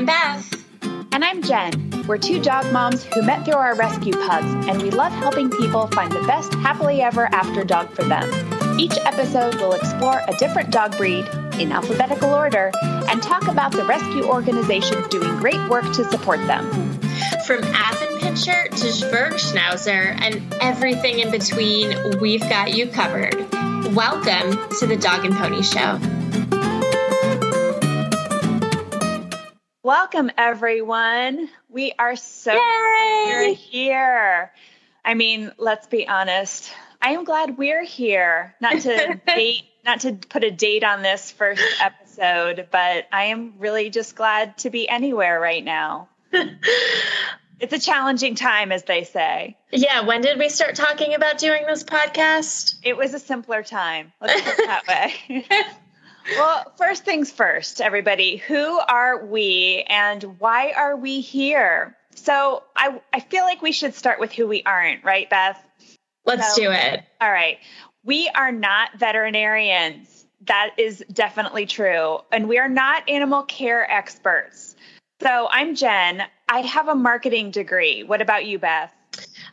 I'm Beth. And I'm Jen. We're two dog moms who met through our rescue pugs, and we love helping people find the best happily ever after dog for them. Each episode will explore a different dog breed in alphabetical order and talk about the rescue organizations doing great work to support them. From Affenpinscher to Zwergschnauzer and everything in between, we've got you covered. Welcome to the Dog and Pony Show. Welcome, everyone. We are so Yay! here. I mean, let's be honest. I am glad we're here. Not to date, not to put a date on this first episode, but I am really just glad to be anywhere right now. it's a challenging time, as they say. Yeah, when did we start talking about doing this podcast? It was a simpler time. Let's put it that way. Well, first things first, everybody. Who are we and why are we here? So I, I feel like we should start with who we aren't, right, Beth? Let's So- do it. All right. We are not veterinarians. That is definitely true. And we are not animal care experts. So I'm Jen. I have a marketing degree. What about you, Beth?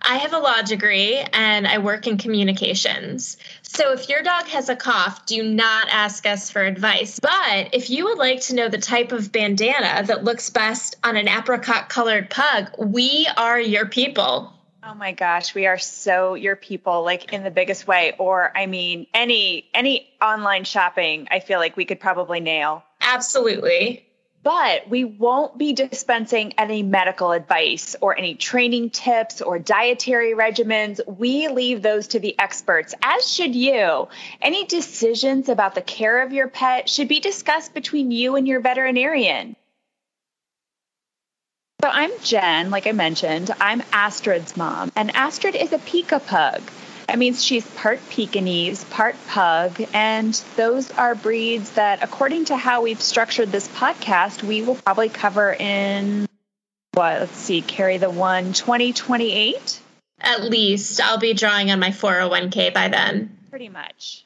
I have a law degree and I work in communications. So if your dog has a cough, do not ask us for advice. But if you would like to know the type of bandana that looks best on an apricot colored pug, we are your people. Oh my gosh, we are so your people, like in the biggest way. Or I mean, any any online shopping, I feel like we could probably nail. Absolutely. But we won't be dispensing any medical advice or any training tips or dietary regimens. We leave those to the experts, as should you. Any decisions about the care of your pet should be discussed between you and your veterinarian. So I'm Jen, like I mentioned. I'm Astrid's mom, and Astrid is a Peke-a-pug. That means she's part Pekingese, part pug, and those are breeds that, according to how we've structured this podcast, we will probably cover in what? Let's see, carry the one 2028, At least I'll be drawing on my 401k by then. pretty much.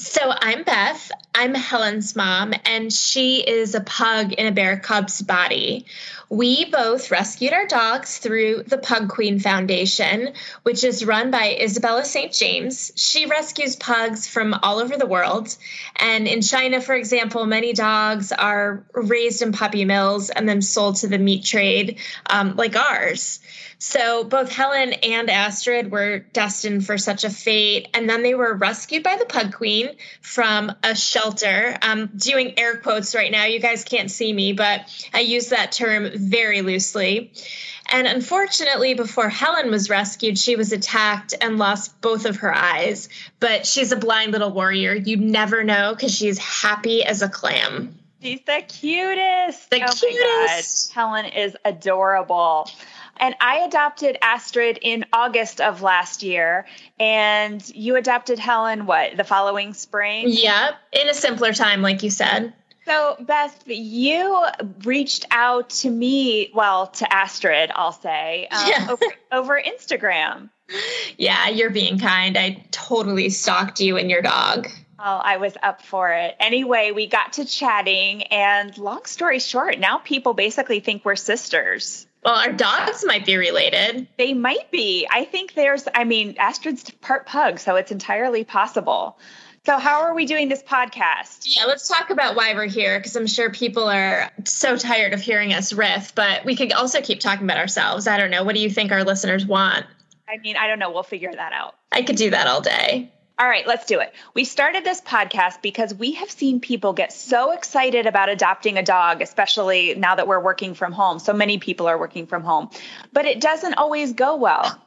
So I'm Beth. I'm Helen's mom, and she is a pug in a bear cub's body. We both rescued our dogs through the Pug Queen Foundation, which is run by Isabella St. James. She rescues pugs from all over the world. And in China, for example, many dogs are raised in puppy mills and then sold to the meat trade, um, like ours. So both Helen and Astrid were destined for such a fate, and then they were rescued by the Pug Queen from a shelter. I'm doing air quotes right now. You guys can't see me, but I use that term very loosely. And unfortunately, before Helen was rescued, she was attacked and lost both of her eyes. But she's a blind little warrior. You never know because she's happy as a clam. She's the cutest. The oh cutest. Helen is adorable. And I adopted Astrid in August of last year, and you adopted Helen what the following spring? Yep, in a simpler time, like you said. So, Beth, you reached out to me, well, to Astrid, I'll say, um, Yeah. over, over Instagram. Yeah, you're being kind. I totally stalked you and your dog. Oh, I was up for it. Anyway, we got to chatting, and long story short, now people basically think we're sisters. Well, our dogs might be related. They might be. I think there's, I mean, Astrid's part pug, so it's entirely possible. So, how are we doing this podcast? Yeah, let's talk about why we're here because I'm sure people are so tired of hearing us riff, but we could also keep talking about ourselves. I don't know. What do you think our listeners want? I mean, I don't know. We'll figure that out. I could do that all day. All right, let's do it. We started this podcast because we have seen people get so excited about adopting a dog, especially now that we're working from home. So many people are working from home, but it doesn't always go well.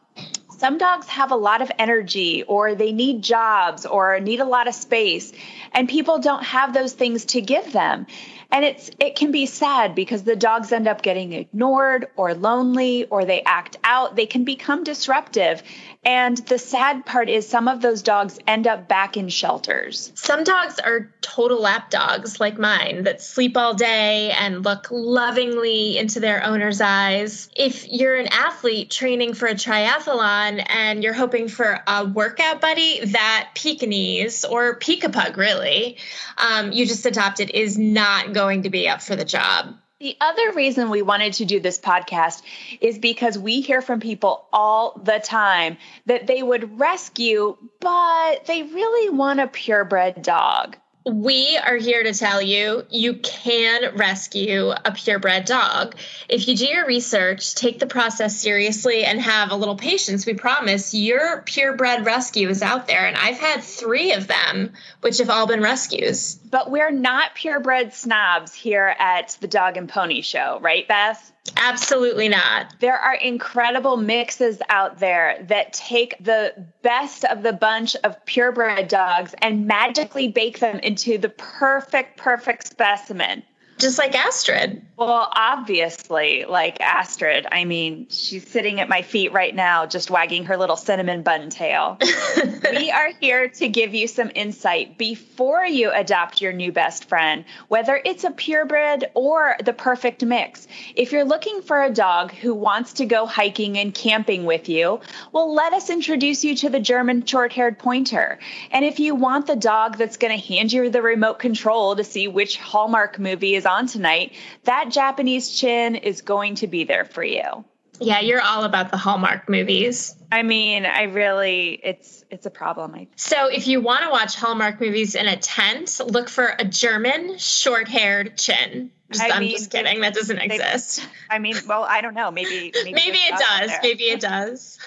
Some dogs have a lot of energy, or they need jobs, or need a lot of space, and people don't have those things to give them. And it's it can be sad because the dogs end up getting ignored or lonely or they act out. They can become disruptive. And the sad part is some of those dogs end up back in shelters. Some dogs are total lap dogs like mine that sleep all day and look lovingly into their owner's eyes. If you're an athlete training for a triathlon and you're hoping for a workout buddy, that Pekingese or Peke-a-Pug, really, um, you just adopted is not going to be up for the job. The other reason we wanted to do this podcast is because we hear from people all the time that they would rescue, but they really want a purebred dog we are here to tell you you can rescue a purebred dog. If you do your research, take the process seriously, and have a little patience, we promise your purebred rescue is out there. And I've had three of them, which have all been rescues. But we're not purebred snobs here at the Dog and Pony Show, right, Beth? Absolutely not. There are incredible mixes out there that take the best of the bunch of purebred dogs and magically bake them into the perfect, perfect specimen just like Astrid. Well, obviously, like Astrid. I mean, she's sitting at my feet right now, just wagging her little cinnamon bun tail. we are here to give you some insight before you adopt your new best friend, whether it's a purebred or the perfect mix. If you're looking for a dog who wants to go hiking and camping with you, well, let us introduce you to the German short haired pointer. And if you want the dog that's going to hand you the remote control to see which Hallmark movie is on tonight, that Japanese chin is going to be there for you. Yeah, you're all about the Hallmark movies. I mean, I really it's it's a problem. So if you want to watch Hallmark movies in a tent, look for a German short-haired chin. Just, I am just kidding. That doesn't exist. I mean, well, I don't know. Maybe maybe, maybe it does. Maybe it does.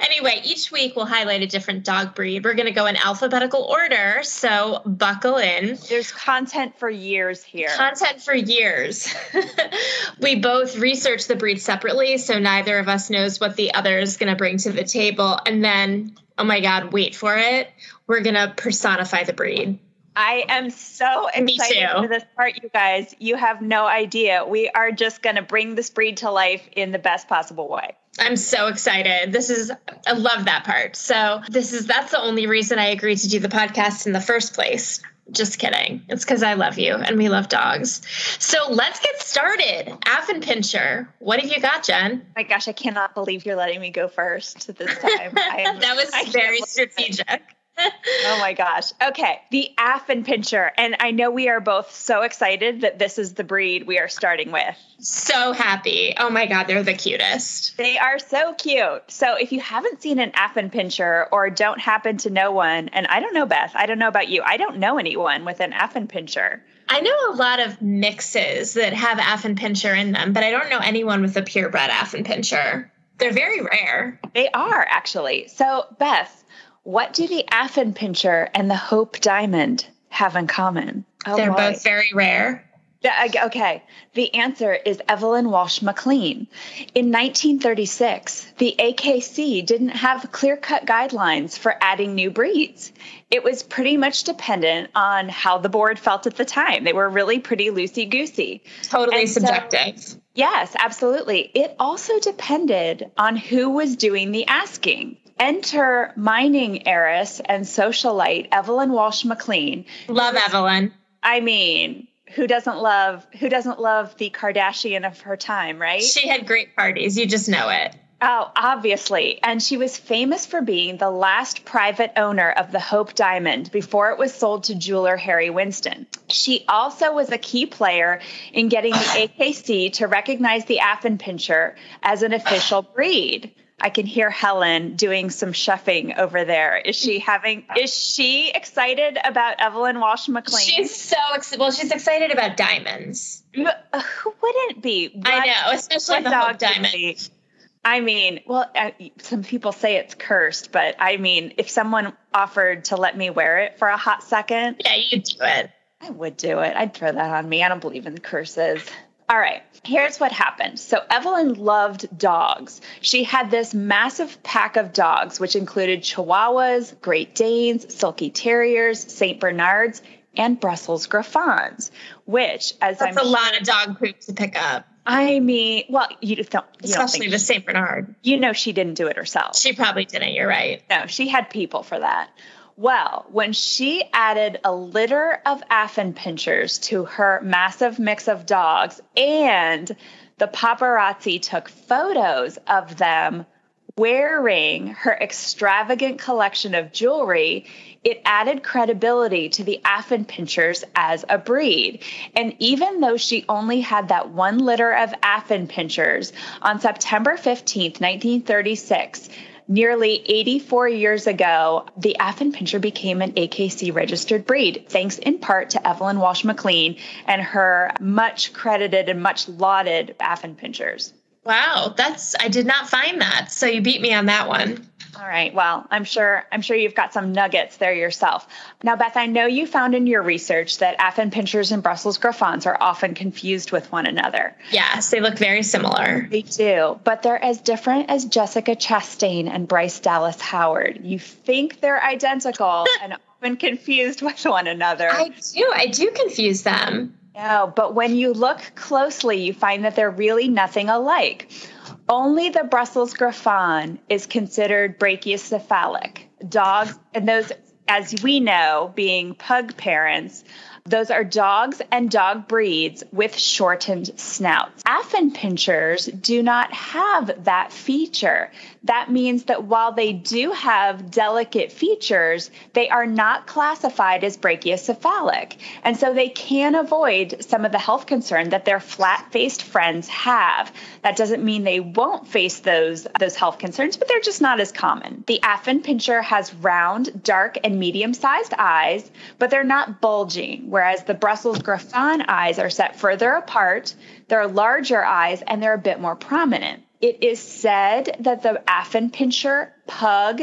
anyway, each week we'll highlight a different dog breed. We're going to go in alphabetical order, so buckle in. There's content for years here. Content for years. we both research the breed separately, so neither of us knows what the other is going to bring to the table. And then, oh my God, wait for it. We're going to personify the breed. I am so excited for this part, you guys. You have no idea. We are just going to bring this breed to life in the best possible way. I'm so excited. This is, I love that part. So, this is, that's the only reason I agreed to do the podcast in the first place. Just kidding. It's because I love you and we love dogs. So let's get started. Affenpinscher. What have you got, Jen? Oh my gosh, I cannot believe you're letting me go first this time. That was very strategic oh my gosh. Okay. The Affenpinscher. And I know we are both so excited that this is the breed we are starting with. So happy. Oh my God. They're the cutest. They are so cute. So if you haven't seen an Affenpinscher or don't happen to know one, and I don't know, Beth, I don't know about you, I don't know anyone with an Affenpinscher. I know a lot of mixes that have Affenpinscher in them, but I don't know anyone with a purebred Affenpinscher. They're very rare. They are actually. So, Beth, what do the Affenpinscher and the Hope Diamond have in common? Oh, They're boy. both very rare. Okay. The answer is Evelyn Walsh McLean. In 1936, the AKC didn't have clear cut guidelines for adding new breeds. It was pretty much dependent on how the board felt at the time. They were really pretty loosey goosey. Totally and subjective. So, yes, absolutely. It also depended on who was doing the asking. Enter mining heiress and socialite Evelyn Walsh McLean. Love Evelyn. I mean, who doesn't love who doesn't love the Kardashian of her time, right? She had great parties. You just know it. Oh, obviously. And she was famous for being the last private owner of the Hope Diamond before it was sold to jeweler Harry Winston. She also was a key player in getting the AKC to recognize the Affenpinscher as an official breed. I can hear Helen doing some shuffing over there. Is she having? Is she excited about Evelyn Walsh McLean? She's so ex- well. She's excited about diamonds. Uh, who wouldn't be? What, I know, especially the dog diamond. I mean, well, uh, some people say it's cursed, but I mean, if someone offered to let me wear it for a hot second, yeah, you do it. I would do it. I'd throw that on me. I don't believe in curses. All right, here's what happened. So, Evelyn loved dogs. She had this massive pack of dogs, which included Chihuahuas, Great Danes, Silky Terriers, St. Bernards, and Brussels Griffons, which, as That's I'm a lot of dog poop to pick up. I mean, well, you don't, you especially the St. Bernard. You know, she didn't do it herself. She probably didn't. You're right. No, she had people for that. Well, when she added a litter of Affenpinschers to her massive mix of dogs and the paparazzi took photos of them wearing her extravagant collection of jewelry, it added credibility to the Affenpinschers as a breed. And even though she only had that one litter of Affenpinschers, on September 15th, 1936, nearly 84 years ago, the Affenpinscher became an AKC registered breed, thanks in part to Evelyn Walsh McLean and her much credited and much lauded Affenpinschers. Wow, that's I did not find that. So you beat me on that one. All right. Well, I'm sure I'm sure you've got some nuggets there yourself. Now, Beth, I know you found in your research that Affenpinschers and Brussels Griffons are often confused with one another. Yes, they look very similar. They do, but they're as different as Jessica Chastain and Bryce Dallas Howard. You think they're identical and often confused with one another. I do. I do confuse them. No, but when you look closely, you find that they're really nothing alike. Only the Brussels Griffon is considered brachycephalic. Dogs, and those, as we know, being pug parents, those are dogs and dog breeds with shortened snouts. Affenpinschers do not have that feature. That means that while they do have delicate features, they are not classified as brachycephalic. And so they can avoid some of the health concern that their flat faced friends have. That doesn't mean they won't face those, those health concerns, but they're just not as common. The affenpinscher has round, dark, and medium sized eyes, but they're not bulging whereas the Brussels Griffon eyes are set further apart, they're larger eyes, and they're a bit more prominent. It is said that the Affenpinscher pug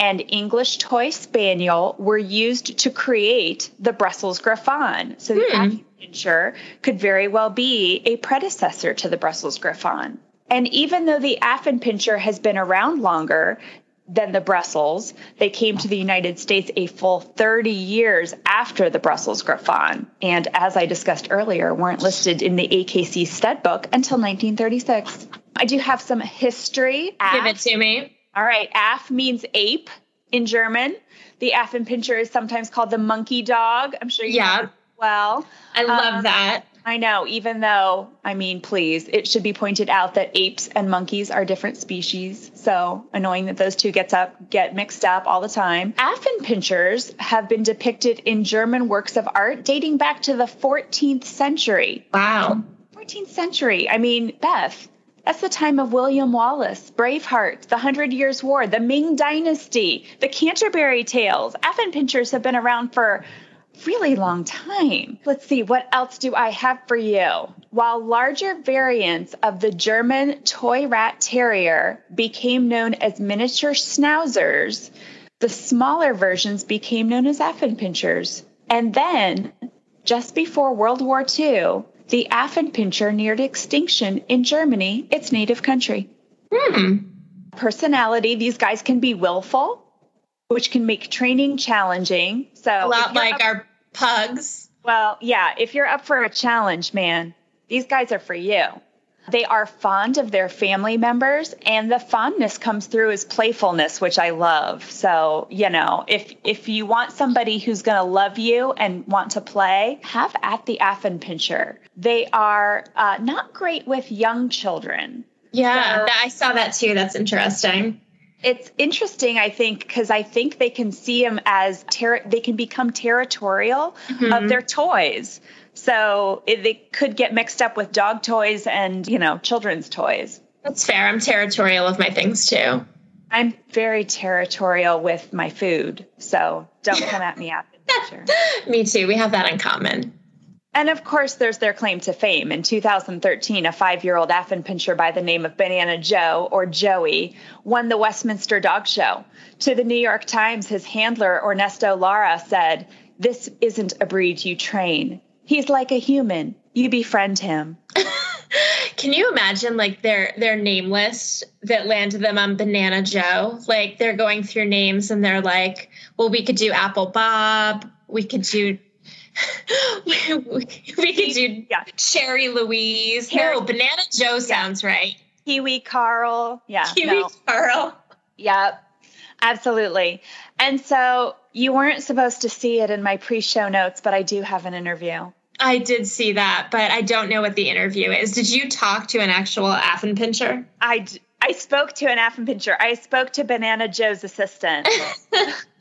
and English toy spaniel were used to create the Brussels Griffon. So the hmm. Affenpinscher could very well be a predecessor to the Brussels Griffon. And even though the Affenpinscher has been around longer, than the Brussels. They came to the United States a full 30 years after the Brussels Griffon. And as I discussed earlier, weren't listed in the AKC stud book until 1936. I do have some history. Give it to me. All right. Aff means ape in German. The Affenpinscher is sometimes called the monkey dog. I'm sure you yeah. well. I love um, that. I know, even though, I mean, please, it should be pointed out that apes and monkeys are different species. So annoying that those two gets up get mixed up all the time. Affenpinschers have been depicted in German works of art dating back to the 14th century. Wow. 14th century. I mean, Beth, that's the time of William Wallace, Braveheart, the Hundred Years' War, the Ming Dynasty, the Canterbury Tales. Affenpinschers have been around for really long time. Let's see, what else do I have for you? While larger variants of the German toy rat terrier became known as miniature schnauzers, the smaller versions became known as Affenpinschers. And then, just before World War II, the Affenpinscher neared extinction in Germany, its native country. Hmm. Personality, these guys can be willful, which can make training challenging. So a lot like up, our pugs. Well, yeah, if you're up for a challenge, man, these guys are for you. They are fond of their family members and the fondness comes through as playfulness, which I love. So, you know, if if you want somebody who's going to love you and want to play, have at the Affenpinscher. They are uh, not great with young children. Yeah, so, I saw that too. That's interesting it's interesting, I think, because I think they can see them as ter- they can become territorial mm-hmm. of their toys. So it, they could get mixed up with dog toys and you know children's toys. That's fair. I'm territorial of my things too. I'm very territorial with my food, so don't come at me after. me too. We have that in common. And of course, there's their claim to fame. In 2013, a five year old Affenpinscher by the name of Banana Joe, or Joey, won the Westminster Dog Show. To the New York Times, his handler, Ernesto Lara, said, This isn't a breed you train. He's like a human. You befriend him. Can you imagine like their their name list that landed them on Banana Joe? Like they're going through names and they're like, well, we could do Apple Bob, we could do we, we, could do yeah. Cherry Louise. no, Banana Joe sounds yeah. right. Kiwi Carl. Yeah. Kiwi no. Carl. Yep. Absolutely. And so you weren't supposed to see it in my pre show notes, but I do have an interview. I did see that, but I don't know what the interview is. Did you talk to an actual Affenpinscher? I, d- I spoke to an Affenpinscher. I spoke to Banana Joe's assistant.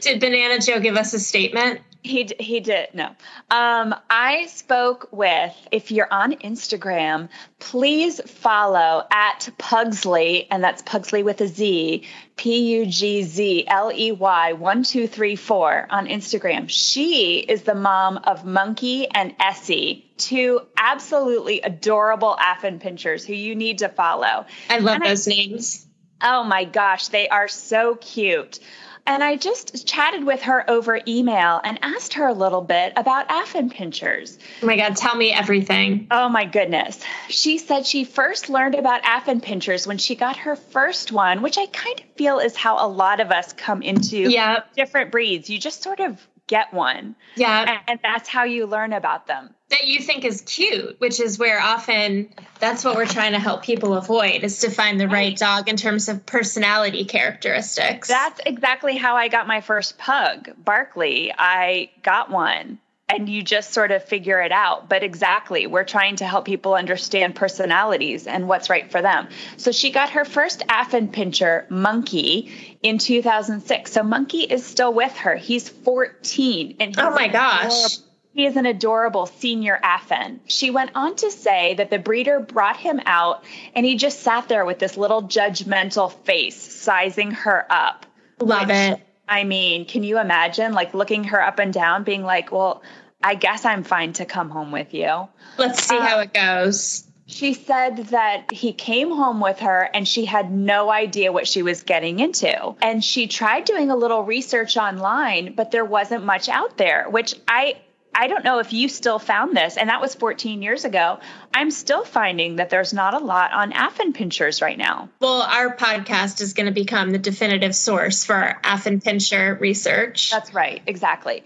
Did Banana Joe give us a statement? He he did no. Um, I spoke with. If you're on Instagram, please follow at Pugsley, and that's Pugsley with a Z, P U G Z L E Y one two three four on Instagram. She is the mom of Monkey and Essie, two absolutely adorable Affenpinschers who you need to follow. I love and those I, names. Oh my gosh, they are so cute. And I just chatted with her over email and asked her a little bit about Affenpinschers. Oh my God, tell me everything. Oh my goodness. She said she first learned about Affenpinschers when she got her first one, which I kind of feel is how a lot of us come into yep. different breeds. You just sort of get one. Yeah. And that's how you learn about them. That you think is cute, which is where often that's what we're trying to help people avoid is to find the right dog in terms of personality characteristics. That's exactly how I got my first pug, Barkley. I got one and you just sort of figure it out. But exactly, we're trying to help people understand personalities and what's right for them. So she got her first Affenpinscher monkey in 2006. So Monkey is still with her. He's 14 and oh my gosh. He is an adorable senior Affen. She went on to say that the breeder brought him out and he just sat there with this little judgmental face, sizing her up. Love which, it I mean, can you imagine like looking her up and down, being like, well, I guess I'm fine to come home with you. Let's see uh, how it goes. She said that he came home with her and she had no idea what she was getting into. And she tried doing a little research online, but there wasn't much out there, which I I don't know if you still found this, and that was 14 years ago. I'm still finding that there's not a lot on Affenpinschers right now. Well, our podcast is going to become the definitive source for Affenpinscher research. That's right, exactly.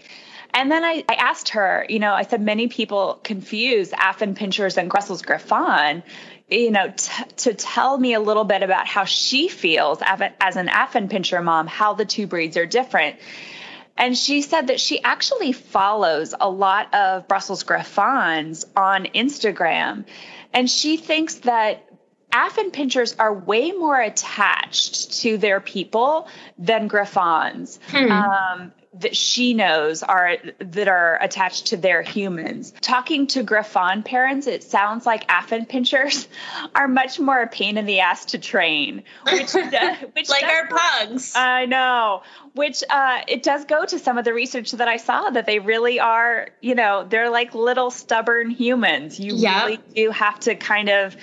And then I, I asked her, you know, I said many people confuse Affenpinschers and Brussels Griffon you know, t- to tell me a little bit about how she feels as an Affenpinscher mom, how the two breeds are different. And she said that she actually follows a lot of Brussels Griffons on Instagram. And she thinks that Affenpinschers are way more attached to their people than Griffons. Hmm. Um, that she knows are that are attached to their humans. Talking to Griffon parents, it sounds like Affenpinschers are much more a pain in the ass to train, which, uh, which like our pugs. I know, which uh, it does go to some of the research that I saw that they really are, you know, they're like little stubborn humans. You yep. really do have to kind of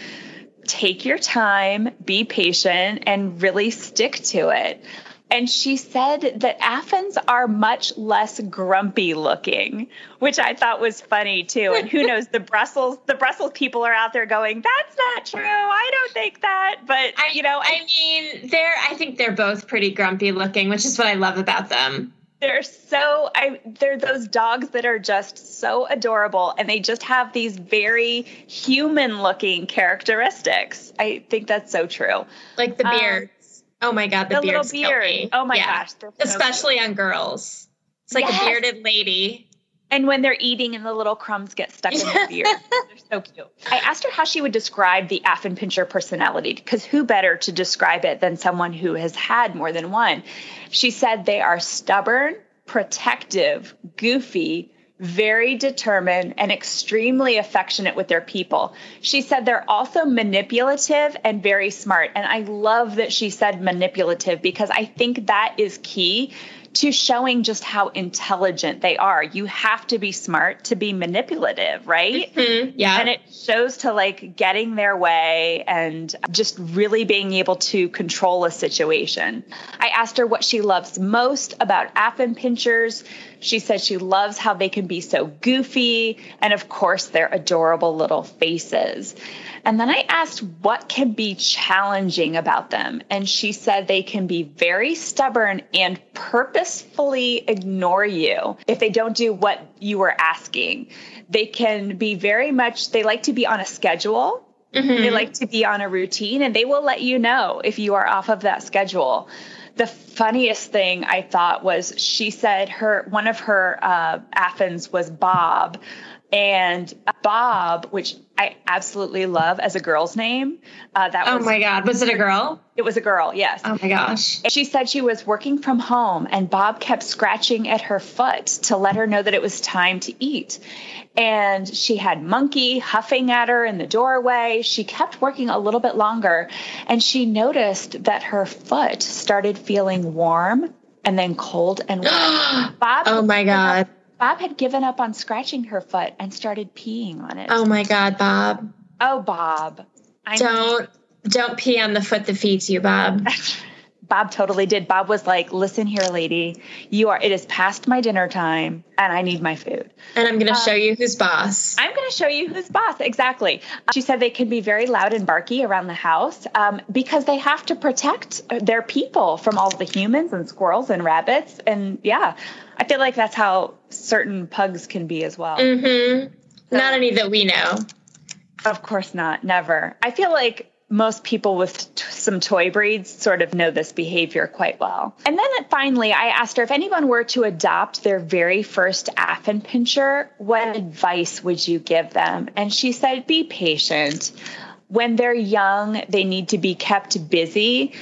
take your time, be patient, and really stick to it. And she said that Affens are much less grumpy looking, which I thought was funny too. And who knows, the Brussels, the Brussels people are out there going, "That's not true. I don't think that." But I, you know, I, I mean, they're. I think they're both pretty grumpy looking, which is what I love about them. They're so. I. They're those dogs that are just so adorable, and they just have these very human-looking characteristics. I think that's so true. Like the beard. Um, Oh my god, the, the little beard. Oh my yeah. gosh, especially on girls. It's like yes. a bearded lady. And when they're eating and the little crumbs get stuck in their beard. they're so cute. I asked her how she would describe the Affenpinscher personality, because who better to describe it than someone who has had more than one? She said they are stubborn, protective, goofy, very determined, and extremely affectionate with their people. She said they're also manipulative and very smart. And I love that she said manipulative because I think that is key to showing just how intelligent they are. You have to be smart to be manipulative, right? Mm-hmm. Yeah. And it shows to like getting their way and just really being able to control a situation. I asked her what she loves most about Affenpinschers. She said she loves how they can be so goofy and, of course, their adorable little faces. And then I asked what can be challenging about them. And she said they can be very stubborn and purposefully ignore you if they don't do what you were asking. They can be very much, they like to be on a schedule. Mm-hmm. They like to be on a routine and they will let you know if you are off of that schedule the funniest thing I thought was she said her one of her uh, Affens was Bob, and Bob, which I absolutely love as a girl's name. Uh, that oh was, my god, was it a girl? It was a girl, yes. Oh my gosh. She said she was working from home, and Bob kept scratching at her foot to let her know that it was time to eat. And she had Monkey huffing at her in the doorway. She kept working a little bit longer, and she noticed that her foot started feeling warm and then cold and wet. Bob, oh my god. Bob had given up on scratching her foot and started peeing on it. Oh my God, Bob. Oh, Bob. I don't don't pee on the foot that feeds you, Bob. Bob totally did. Bob was like, "Listen here, lady. You are. It is past my dinner time, and I need my food. And I'm going to uh, show you who's boss. I'm going to show you who's boss. Exactly. Uh, she said they can be very loud and barky around the house um, because they have to protect their people from all the humans and squirrels and rabbits. And yeah, I feel like that's how certain pugs can be as well. Mm-hmm. So, not any that we know. Of course not. Never. I feel like most people with t- some toy breeds sort of know this behavior quite well. And then finally, I asked her if anyone were to adopt their very first Affenpinscher, what advice would you give them? And she said, be patient when they're young, they need to be kept busy.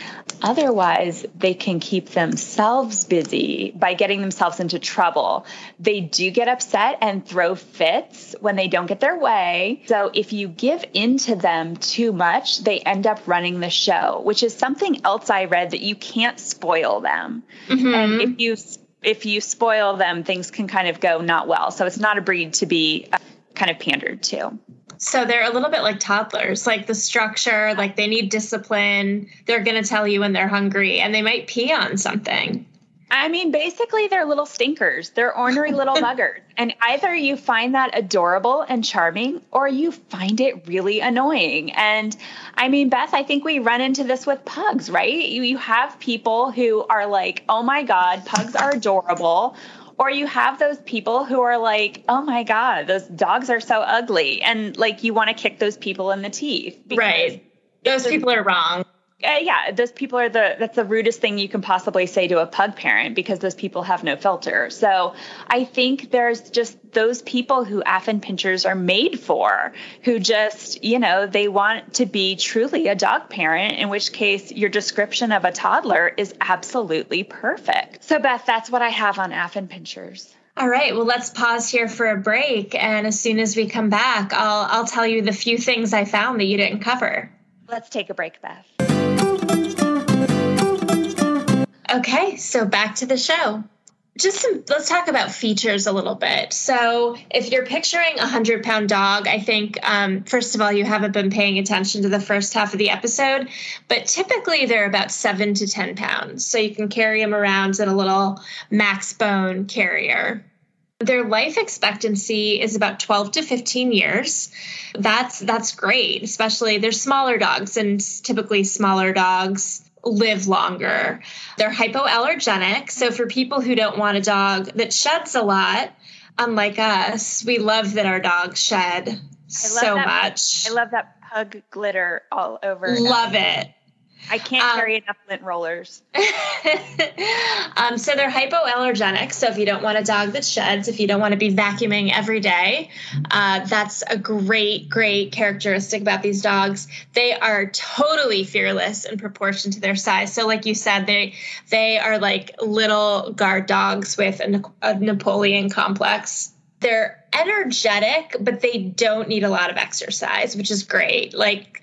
Otherwise, they can keep themselves busy by getting themselves into trouble. They do get upset and throw fits when they don't get their way. So, if you give in to them too much, they end up running the show, which is something else I read that you can't spoil them. Mm-hmm. And if you if you spoil them, things can kind of go not well. So, it's not a breed to be uh, kind of pandered to. So they're a little bit like toddlers, like the structure, like they need discipline. They're going to tell you when they're hungry and they might pee on something. I mean, basically, they're little stinkers. They're ornery little buggers. And either you find that adorable and charming, or you find it really annoying. And I mean, Beth, I think we run into this with pugs, right? You, you have people who are like, oh my God, pugs are adorable. Or you have those people who are like, oh my God, those dogs are so ugly. And like you want to kick those people in the teeth. Right. Those people are wrong uh, yeah, those people are the that's the rudest thing you can possibly say to a pug parent because those people have no filter. So I think there's just those people who Affenpinschers are made for, who just you know they want to be truly a dog parent. In which case, your description of a toddler is absolutely perfect. So Beth, that's what I have on Affenpinschers. All right, well, let's pause here for a break, and as soon as we come back, I'll I'll tell you the few things I found that you didn't cover. Let's take a break, Beth. Okay, so back to the show. Just some, let's talk about features a little bit. So, if you're picturing a hundred pound dog, I think um, first of all you haven't been paying attention to the first half of the episode, but typically they're about seven to ten pounds. So you can carry them around in a little Maxbone carrier. Their life expectancy is about 12 to 15 years. That's that's great, especially they're smaller dogs and typically smaller dogs live longer. They're hypoallergenic. So, for people who don't want a dog that sheds a lot, unlike us, we love that our dogs shed so that, much. I love that pug glitter all over. Love it. I can't um, carry enough lint rollers. um, so they're hypoallergenic. So if you don't want a dog that sheds, if you don't want to be vacuuming every day, uh, that's a great, great characteristic about these dogs. They are totally fearless in proportion to their size. So like you said, they they are like little guard dogs with a, a Napoleon complex. They're energetic, but they don't need a lot of exercise, which is great. Like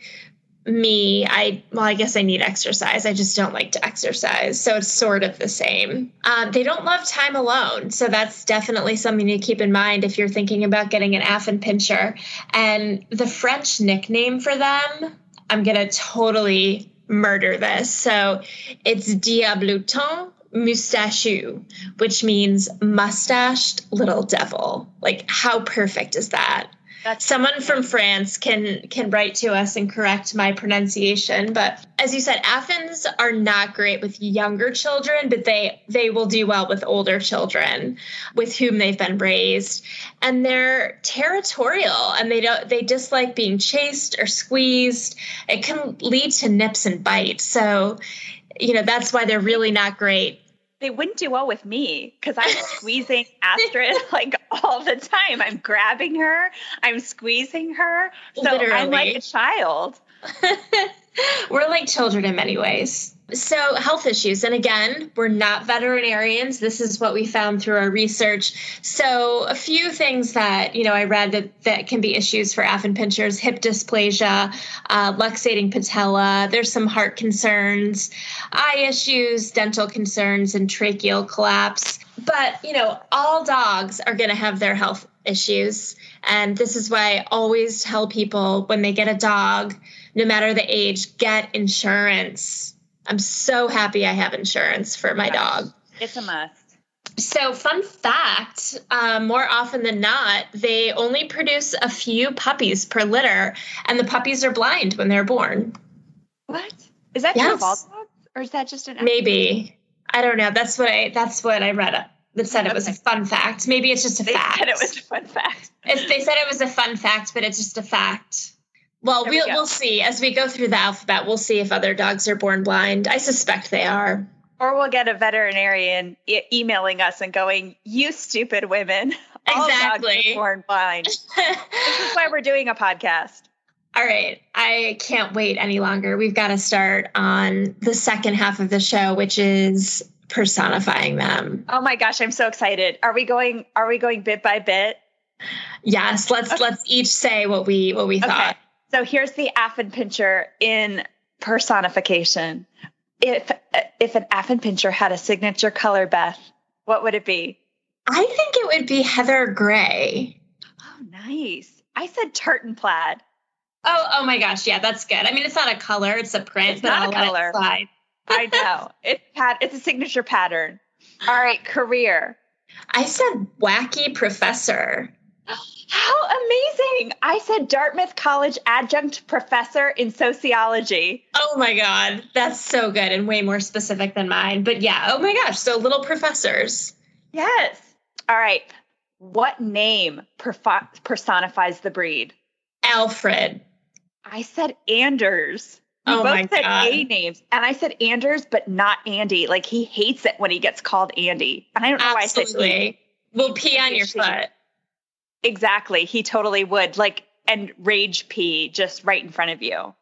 me, I well, I guess I need exercise. I just don't like to exercise, so it's sort of the same. Um, they don't love time alone, so that's definitely something to keep in mind if you're thinking about getting an Affenpinscher. And the French nickname for them, I'm gonna totally murder this. So it's Diablotin moustachu, which means mustached little devil. Like, how perfect is that? Someone from France can can write to us and correct my pronunciation. But as you said, Affens are not great with younger children, but they they will do well with older children with whom they've been raised. And they're territorial and they don't they dislike being chased or squeezed. It can lead to nips and bites. So, you know, that's why they're really not great they wouldn't do well with me because I'm squeezing Astrid like all the time. I'm grabbing her, I'm squeezing her. So Literally. I'm like a child. We're like children in many ways. So, health issues. And again, we're not veterinarians. This is what we found through our research. So, a few things that, you know, I read that, that can be issues for Affenpinschers hip dysplasia, uh, luxating patella. There's some heart concerns, eye issues, dental concerns, and tracheal collapse. But, you know, all dogs are going to have their health issues. And this is why I always tell people when they get a dog, no matter the age, get insurance I'm so happy I have insurance for my dog. It's a must. So, fun fact uh, more often than not, they only produce a few puppies per litter, and the puppies are blind when they're born. What? Is that yes. true of all dogs? Or is that just an maybe? I don't know. That's what I that's what I read. That said it was a fun fact. Maybe it's just a they fact. Said it was a fun fact. If they said it was a fun fact, but it's just a fact. Well, we'll, we will see as we go through the alphabet. We'll see if other dogs are born blind. I suspect they are. Or we'll get a veterinarian e- emailing us and going, "You stupid women! All exactly. dogs are born blind." this is why we're doing a podcast. All right, I can't wait any longer. We've got to start on the second half of the show, which is personifying them. Oh my gosh, I'm so excited. Are we going? Are we going bit by bit? Yes. Let's okay. let's each say what we what we okay. So here's the Affenpinscher in personification. If if an Affenpinscher had a signature color, Beth, what would it be? I think it would be heather gray. Oh, nice. I said tartan plaid. Oh, oh my gosh, yeah, that's good. I mean, it's not a color; it's a print. It's not I'll a color. I know it's pat. It's a signature pattern. All right, career. I said wacky professor. How amazing! I said Dartmouth College adjunct professor in sociology. Oh my God, that's so good and way more specific than mine. But yeah, oh my gosh, so little professors. Yes. All right. What name personifies the breed? Alfred. I said Anders. We oh both my said God. A names, and I said Anders, but not Andy. Like he hates it when he gets called Andy, and I don't know Absolutely. why I said. We'll pee on your foot. Exactly. He totally would. Like, and rage pee just right in front of you.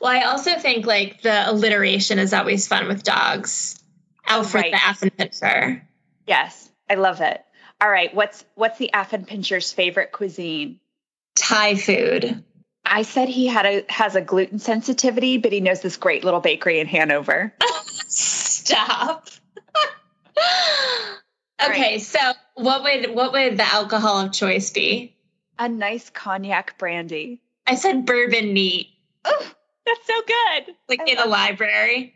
Well, I also think like the alliteration is always fun with dogs. Alfred right. the Affenpinscher. Yes, I love it. All right, what's what's the Affenpinscher's favorite cuisine? Thai food. I said he had a has a gluten sensitivity, but he knows this great little bakery in Hanover. Stop. okay, right. so what would what would the alcohol of choice be? A nice cognac brandy. I said bourbon neat. Oh, that's so good. Like I in a library.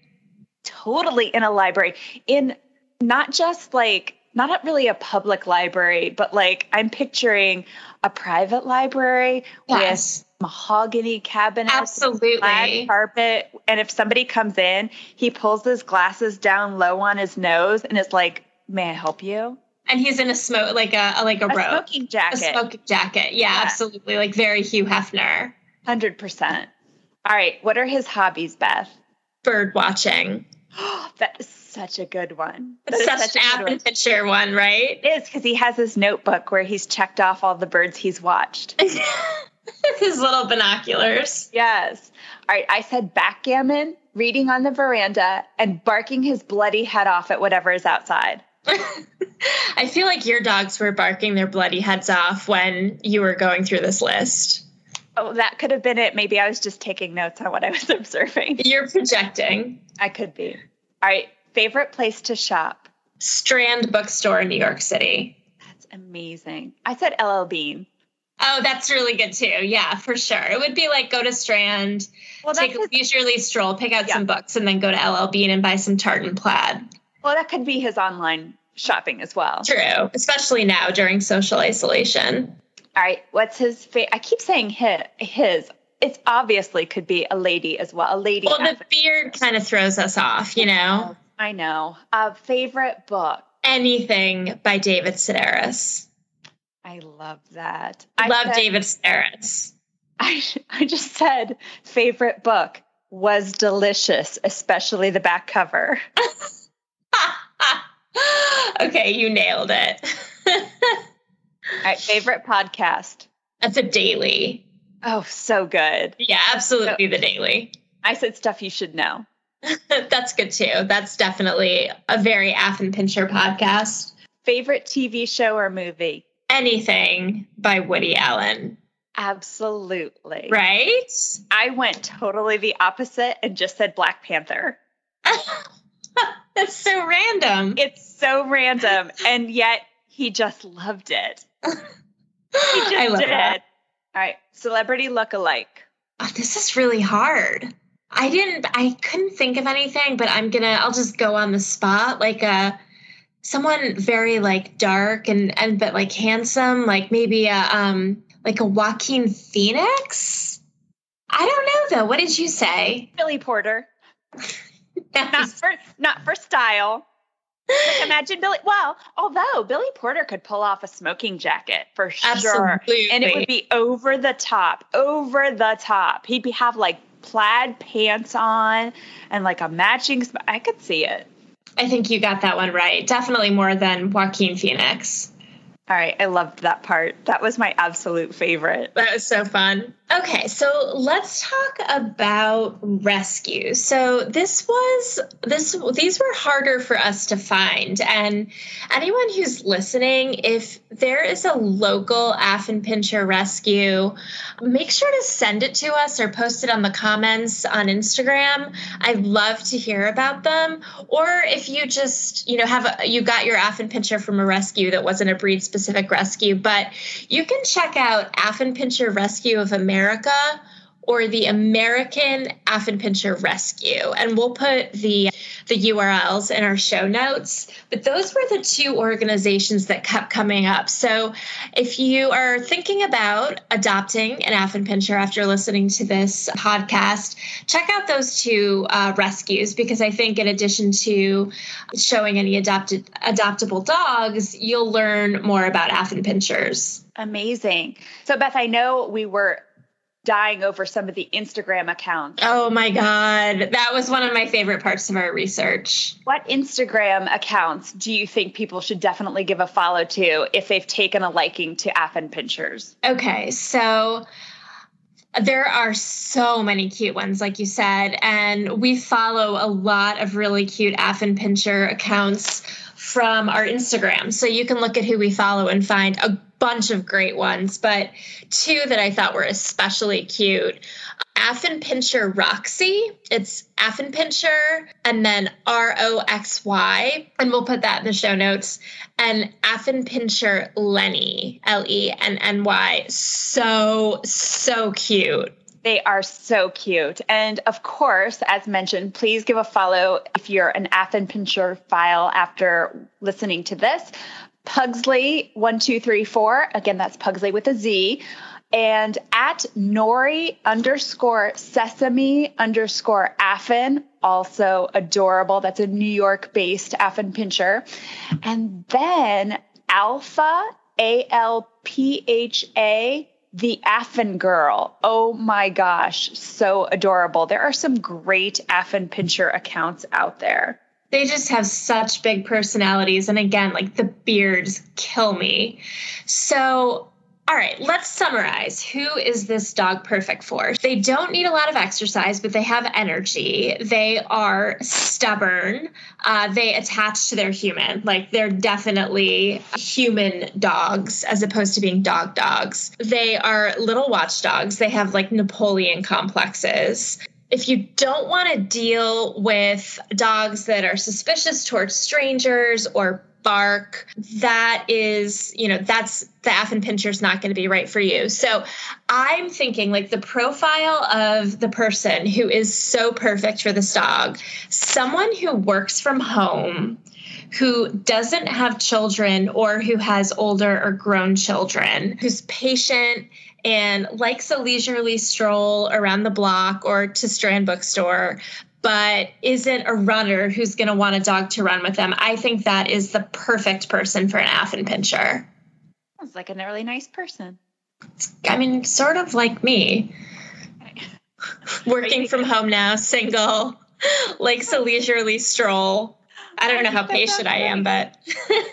Totally in a library. In not just like not really a public library, but like I'm picturing a private library yes. with mahogany cabinets, absolutely carpet. And if somebody comes in, he pulls his glasses down low on his nose and is like, "May I help you?" and he's in a smoke like a, a like a, a robe, smoking jacket, a smoking jacket. Yeah, yeah, absolutely, like very Hugh Hefner. Hundred percent. All right, what are his hobbies, Beth? Bird watching. that is such a good one. That such, such an picture one, right? It is because he has his notebook where he's checked off all the birds he's watched. his little binoculars. Yes. All right, I said backgammon, reading on the veranda, and barking his bloody head off at whatever is outside. I feel like your dogs were barking their bloody heads off when you were going through this list. Oh, that could have been it. Maybe I was just taking notes on what I was observing. You're projecting. I could be. All right. Favorite place to shop? Strand Bookstore in New York City. That's amazing. I said LL Bean. Oh, that's really good too. Yeah, for sure. It would be like go to Strand, well, take a leisurely stroll, pick out yeah. some books, and then go to LL Bean and buy some tartan plaid. Well, that could be his online shopping as well. True, especially now during social isolation. All right, what's his fa- I keep saying his. His. It obviously could be a lady as well. A lady. Well, the beard kind of throws us off, you know. I know. A favorite book. Anything by David Sedaris. I love that. I love said, David Sedaris. I I just said favorite book was delicious, especially the back cover. okay, you nailed it. All right, favorite podcast. That's a daily. Oh, so good. Yeah, absolutely so, the daily. I said stuff you should know. That's good too. That's definitely a very Affenpinscher podcast. Favorite TV show or movie? Anything by Woody Allen. Absolutely. Right? I went totally the opposite and just said Black Panther. That's so random. It's so random. And yet he just loved it. He just I love did. That. All right. Celebrity look-alike. Oh, this is really hard. I didn't I couldn't think of anything, but I'm gonna I'll just go on the spot. Like a uh, someone very like dark and and but like handsome, like maybe a um like a Joaquin Phoenix. I don't know though. What did you say? Billy Porter. not for not for style. Like imagine Billy. Well, although Billy Porter could pull off a smoking jacket for sure, Absolutely. and it would be over the top, over the top. He'd be, have like plaid pants on and like a matching. I could see it. I think you got that one right. Definitely more than Joaquin Phoenix. All right, I loved that part. That was my absolute favorite. That was so fun. Okay, so let's talk about rescue. So this was this these were harder for us to find and anyone who's listening if there is a local Affenpinscher rescue, make sure to send it to us or post it on the comments on Instagram. I'd love to hear about them or if you just, you know, have a, you got your Affenpinscher from a rescue that wasn't a breed specific rescue, but you can check out Affenpinscher Rescue of America America or the American Pinscher Rescue. And we'll put the the URLs in our show notes. But those were the two organizations that kept coming up. So if you are thinking about adopting an Pinscher after listening to this podcast, check out those two uh, rescues because I think in addition to showing any adopted adoptable dogs, you'll learn more about Pinschers. Amazing. So Beth, I know we were dying over some of the Instagram accounts. Oh my God. That was one of my favorite parts of our research. What Instagram accounts do you think people should definitely give a follow to if they've taken a liking to Affenpinschers? Okay, so there are so many cute ones, like you said, and we follow a lot of really cute Affenpinscher accounts from our Instagram. So you can look at who we follow and find a bunch of great ones, but two that I thought were especially cute. Affenpinscher Roxy. It's Affenpinscher and then R O X Y. And we'll put that in the show notes. And Affenpinscher Lenny, L E N N Y. So, so cute. They are so cute. And of course, as mentioned, please give a follow if you're an Affenpinscher file after listening to this. Pugzley1234. Again, that's Pugzley with a Z. And at Nori underscore sesame underscore Affen, also adorable. That's a New York based Affenpinscher. And then Alpha, A L P H A, the Affen Girl. Oh my gosh, so adorable. There are some great Affen Pincher accounts out there they just have such big personalities and again like the beards kill me so all right, let's summarize. Who is this dog perfect for? They don't need a lot of exercise, but they have energy. They are stubborn. Uh, they attach to their human. Like they're definitely human dogs as opposed to being dog dogs. They are little watchdogs. They have like Napoleon complexes if you don't want to deal with dogs that are suspicious towards strangers or bark, that is, you know, that's the Affenpinscher's not going to be right for you. So I'm thinking like the profile of the person who is so perfect for this dog, someone who works from home who doesn't have children or who has older or grown children, who's patient and likes a leisurely stroll around the block or to Strand Bookstore, but isn't a runner who's going to want a dog to run with them. I think that is the perfect person for an Affenpinscher. Sounds like a really nice person. I mean, sort of like me. Working from home now, single, likes a leisurely stroll. I don't know how patient I am, but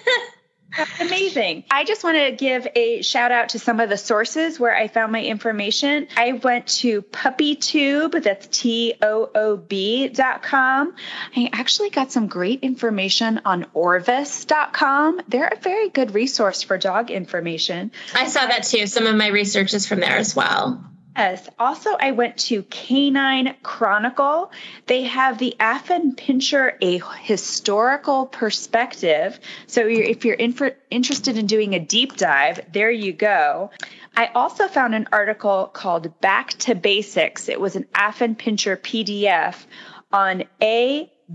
That's amazing. I just want to give a shout out to some of the sources where I found my information. I went to puppytoob, that's T O O B dot com. I actually got some great information on Orvis.com. They're a very good resource for dog information. I saw that too. Some of my research is from there as well. Yes. Also, I went to Canine Chronicle. They have the Affenpinscher, a historical perspective. So, if you're in interested in doing a deep dive, there you go. I also found an article called Back to Basics. It was an Affenpinscher PDF on abga.club.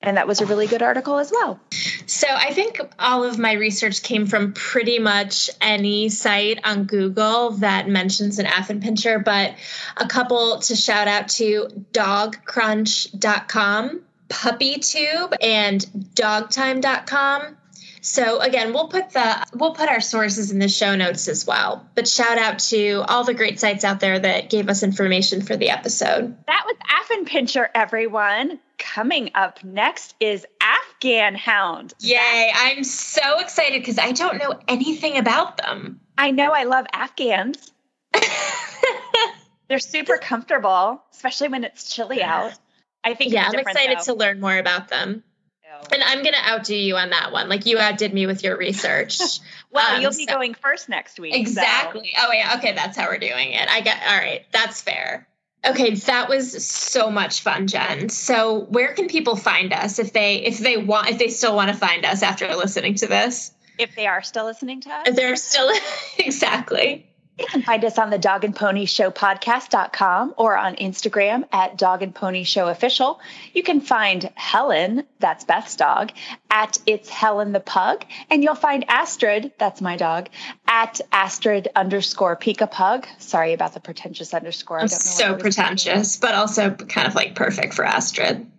And that was a really good article as well. So I think all of my research came from pretty much any site on Google that mentions an Affenpinscher, but a couple to shout out to dogcrunch.com, puppytoob, and dogtime.com. So again, we'll put the we'll put our sources in the show notes as well. But shout out to all the great sites out there that gave us information for the episode. That was Affenpinscher, everyone. Coming up next is Afghan Hound. Yay! I'm so excited because I don't know anything about them. I know I love Afghans. They're super comfortable, especially when it's chilly out. I think. Yeah, I'm excited though. to learn more about them. And I'm going to outdo you on that one. Like you outdid me with your research. well, um, you'll be so. going first next week. Exactly. So. Oh yeah. Okay, that's how we're doing it. I get. All right, that's fair. Okay, that was so much fun, Jen. So, where can people find us if they if they want if they still want to find us after listening to this? If they are still listening to us? If they're still exactly. You can find us on the dog and pony show podcast.com or on Instagram at dog and pony show official. You can find Helen, that's Beth's dog, at it's Helen the pug. And you'll find Astrid, that's my dog, at Astrid underscore Peke-a-pug. Sorry about the pretentious underscore. I don't know so pretentious, but also kind of like perfect for Astrid.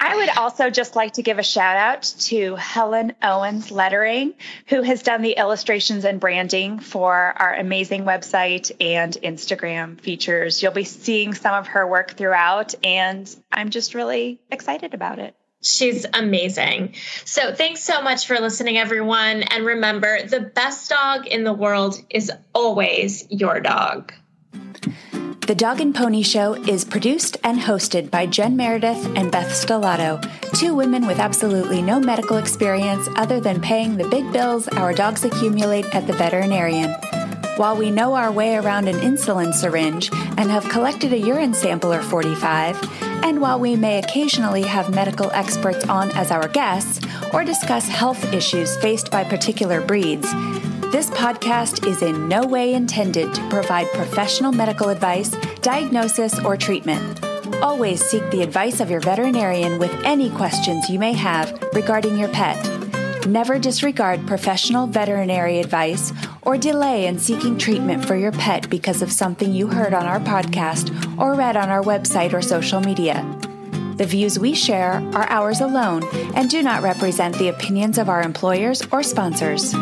I would also just like to give a shout out to Helen Owens Lettering, who has done the illustrations and branding for our amazing website and Instagram features. You'll be seeing some of her work throughout, and I'm just really excited about it. She's amazing. So, thanks so much for listening, everyone. And remember, the best dog in the world is always your dog. The Dog and Pony Show is produced and hosted by Jen Meredith and Beth Stellato, two women with absolutely no medical experience other than paying the big bills our dogs accumulate at the veterinarian. While we know our way around an insulin syringe and have collected a urine sample or 45, and while we may occasionally have medical experts on as our guests or discuss health issues faced by particular breeds, this podcast is in no way intended to provide professional medical advice, diagnosis, or treatment. Always seek the advice of your veterinarian with any questions you may have regarding your pet. Never disregard professional veterinary advice or delay in seeking treatment for your pet because of something you heard on our podcast or read on our website or social media. The views we share are ours alone and do not represent the opinions of our employers or sponsors.